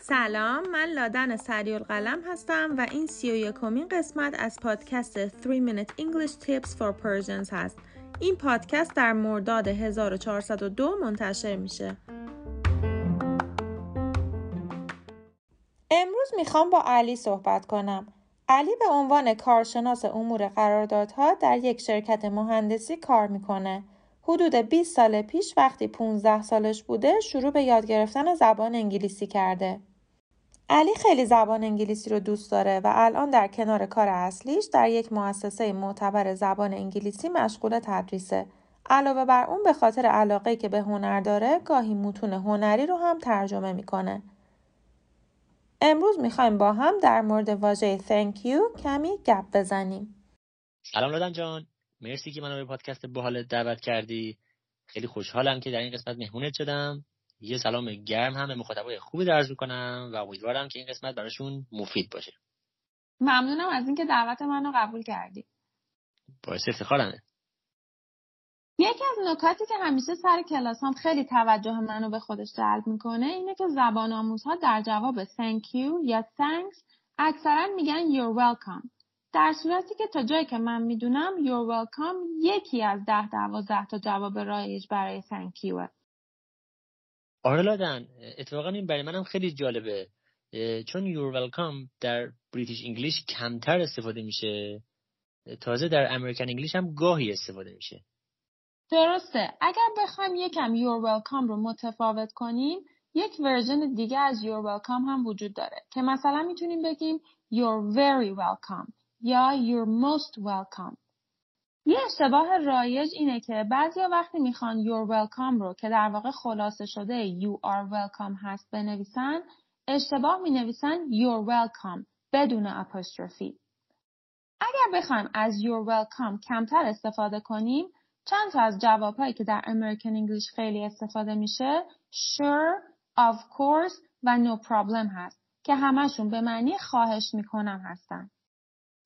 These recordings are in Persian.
سلام من لادن سریال قلم هستم و این سی و یکمین قسمت از پادکست 3 Minute English Tips for Persians هست. این پادکست در مرداد 1402 منتشر میشه. امروز می‌خوام با علی صحبت کنم. علی به عنوان کارشناس امور قراردادها در یک شرکت مهندسی کار می‌کنه. حدود 20 سال پیش وقتی 15 سالش بوده شروع به یاد گرفتن زبان انگلیسی کرده. علی خیلی زبان انگلیسی رو دوست داره و الان در کنار کار اصلیش در یک مؤسسه معتبر زبان انگلیسی مشغول تدریسه. علاوه بر اون به خاطر علاقه که به هنر داره گاهی متون هنری رو هم ترجمه می‌کنه. امروز می‌خوایم با هم در مورد واژه thank you کمی گپ بزنیم. سلام لادن جان مرسی که منو به پادکست باحال دعوت کردی. خیلی خوشحالم که در این قسمت مهمونت شدم. یه سلام گرم هم به مخاطبای خوبی درز می‌کنم و امیدوارم که این قسمت براشون مفید باشه. ممنونم از اینکه دعوت منو قبول کردی. باعث افتخارمه. یکی از نکاتی که همیشه سر کلاس هم خیلی توجه منو به خودش جلب می‌کنه اینه که زبان آموزها در جواب thank you یا thanks اکثرا میگن you're welcome. در صورتی که تا جایی که من می‌دونم you're welcome یکی از ده دوازده تا جواب رایج برای thank you آره لادن اتفاقا این برای منم خیلی جالبه. چون you're welcome در British English کمتر استفاده میشه تازه در American English هم گاهی استفاده میشه. درسته. اگر بخوایم یکم you're welcome رو متفاوت کنیم یک version دیگه از you're welcome هم وجود داره که مثلا می‌تونیم بگیم you're very welcome. یا you're most welcome. یه اشتباه رایج اینه که بعضیا وقتی می‌خوان you're welcome رو که در واقع خلاصه شده you are welcome هست بنویسن اشتباه می‌نویسن you're welcome بدون اپوستروفی. اگر بخوایم از you're welcome کمتر استفاده کنیم چند تا از جوابهایی که در American English خیلی استفاده میشه sure, of course و no problem هست که همشون به معنی خواهش می‌کنم هستن.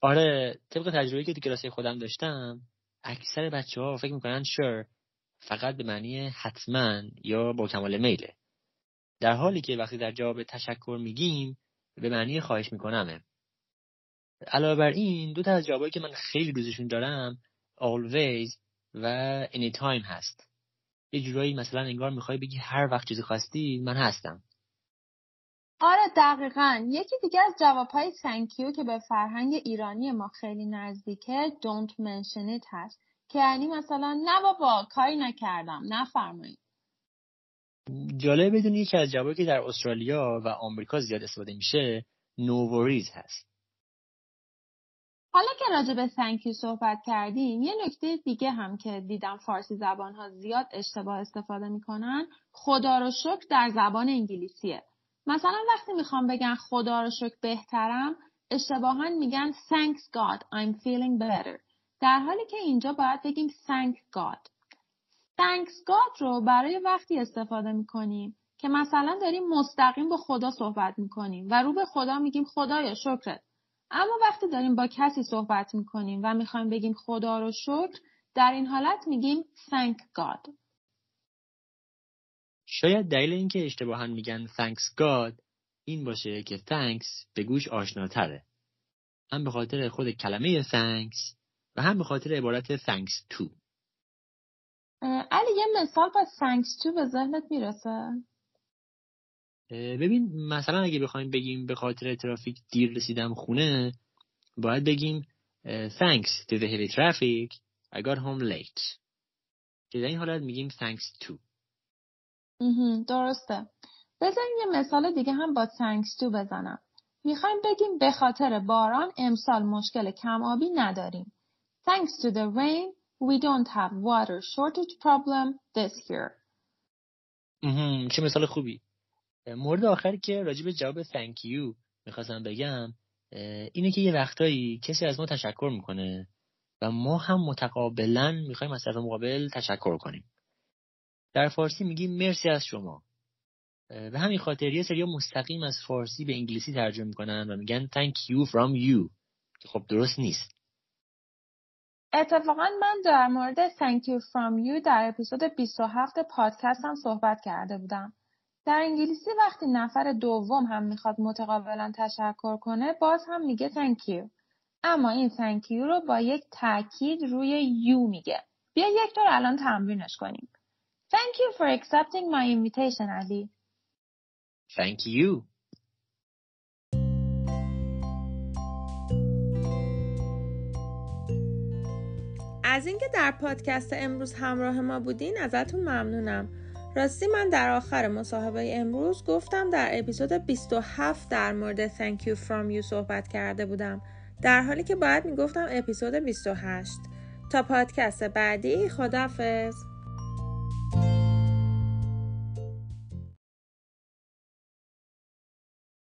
آره طبق تجربه که تو کلاس خودم داشتم اکثر بچه ها فکر می‌کنن sure فقط به معنی حتما یا با کمال میله. در حالی که وقتی در جواب تشکر میگیم به معنی خواهش میکنمه. علاوه بر این دو تا از جوابایی که من خیلی دوستشون دارم always و anytime هست. یه جورایی مثلا انگار می‌خوای بگی هر وقت چیزی خواستی من هستم. آره دقیقا. یکی دیگه از جوابهای تنکیو که به فرهنگ ایرانی ما خیلی نزدیکه don't mention it هست. که یعنی مثلا نه بابا کاری نکردم نفرمایید. جالب بدون یکی از جوابی که در استرالیا و آمریکا زیاد استفاده میشه no worries هست. حالا که راجع به thank صحبت کردیم یه نکته دیگه هم که دیدم فارسی زبان ها زیاد اشتباه استفاده می‌کنن خدا رو شکر در زبان انگلیسیه. مثلا وقتی می‌خوام بگن خدا رو شکر بهترم اشتباها میگن thanks God I'm feeling better. در حالی که اینجا باید بگیم thank God. thanks God رو برای وقتی استفاده می‌کنیم که مثلا داریم مستقیم با خدا صحبت می‌کنیم و رو به خدا میگیم خدایا شکرت. اما وقتی داریم با کسی صحبت می‌کنیم و می‌خوایم بگیم خدا رو شکر در این حالت میگیم thank God. شاید دلیل اینکه اشتباها میگن thanks God این باشه که thanks به گوش آشناتره. هم به خاطر خود کلمه thanks و هم به خاطر عبارت thanks to. علی یه مثال با thanks to به ذهنت می‌رسه؟ ببین مثلا اگه بخوایم بگیم به خاطر ترافیک دیر رسیدم خونه باید بگیم thanks to the heavy traffic. I got home late. که در این حالت میگیم thanks to. درسته. بذاریم یه مثال دیگه هم با thanks to بزنم. می‌خوایم بگیم به خاطر باران امسال مشکل کم آبی نداریم. Thanks to the rain we don't have water shortage problem this year. چه مثال خوبی. مورد آخری که راجب جواب thank you می‌خواستم بگم اینه که یه وقتایی کسی از ما تشکر می‌کنه و ما هم متقابلا می‌خوایم از طرف مقابل تشکر کنیم. در فارسی میگیم مرسی از شما به همین خاطر یه سری مستقیم از فارسی به انگلیسی ترجمه می‌کنن و میگن thank you from you خب درست نیست اتفاقا من در مورد Thank you from you در اپیزود 27 پادکست هم صحبت کرده بودم. در انگلیسی وقتی نفر دوم هم می‌خواد متقابلا تشکر کنه باز هم میگه Thank you. اما این Thank you رو با یک تاکید روی you میگه. بیا یک طور الان تمرینش کنیم. Thank you for accepting my invitation, Ali. Thank you. از اینکه در پادکست امروز همراه ما بودین ازتون ممنونم. راستی من در آخر مصاحبه امروز گفتم در اپیزود 27 در مورد Thank you from you صحبت کرده بودم در حالی که باید می‌گفتم اپیزود 28 تا پادکست بعدی خدافز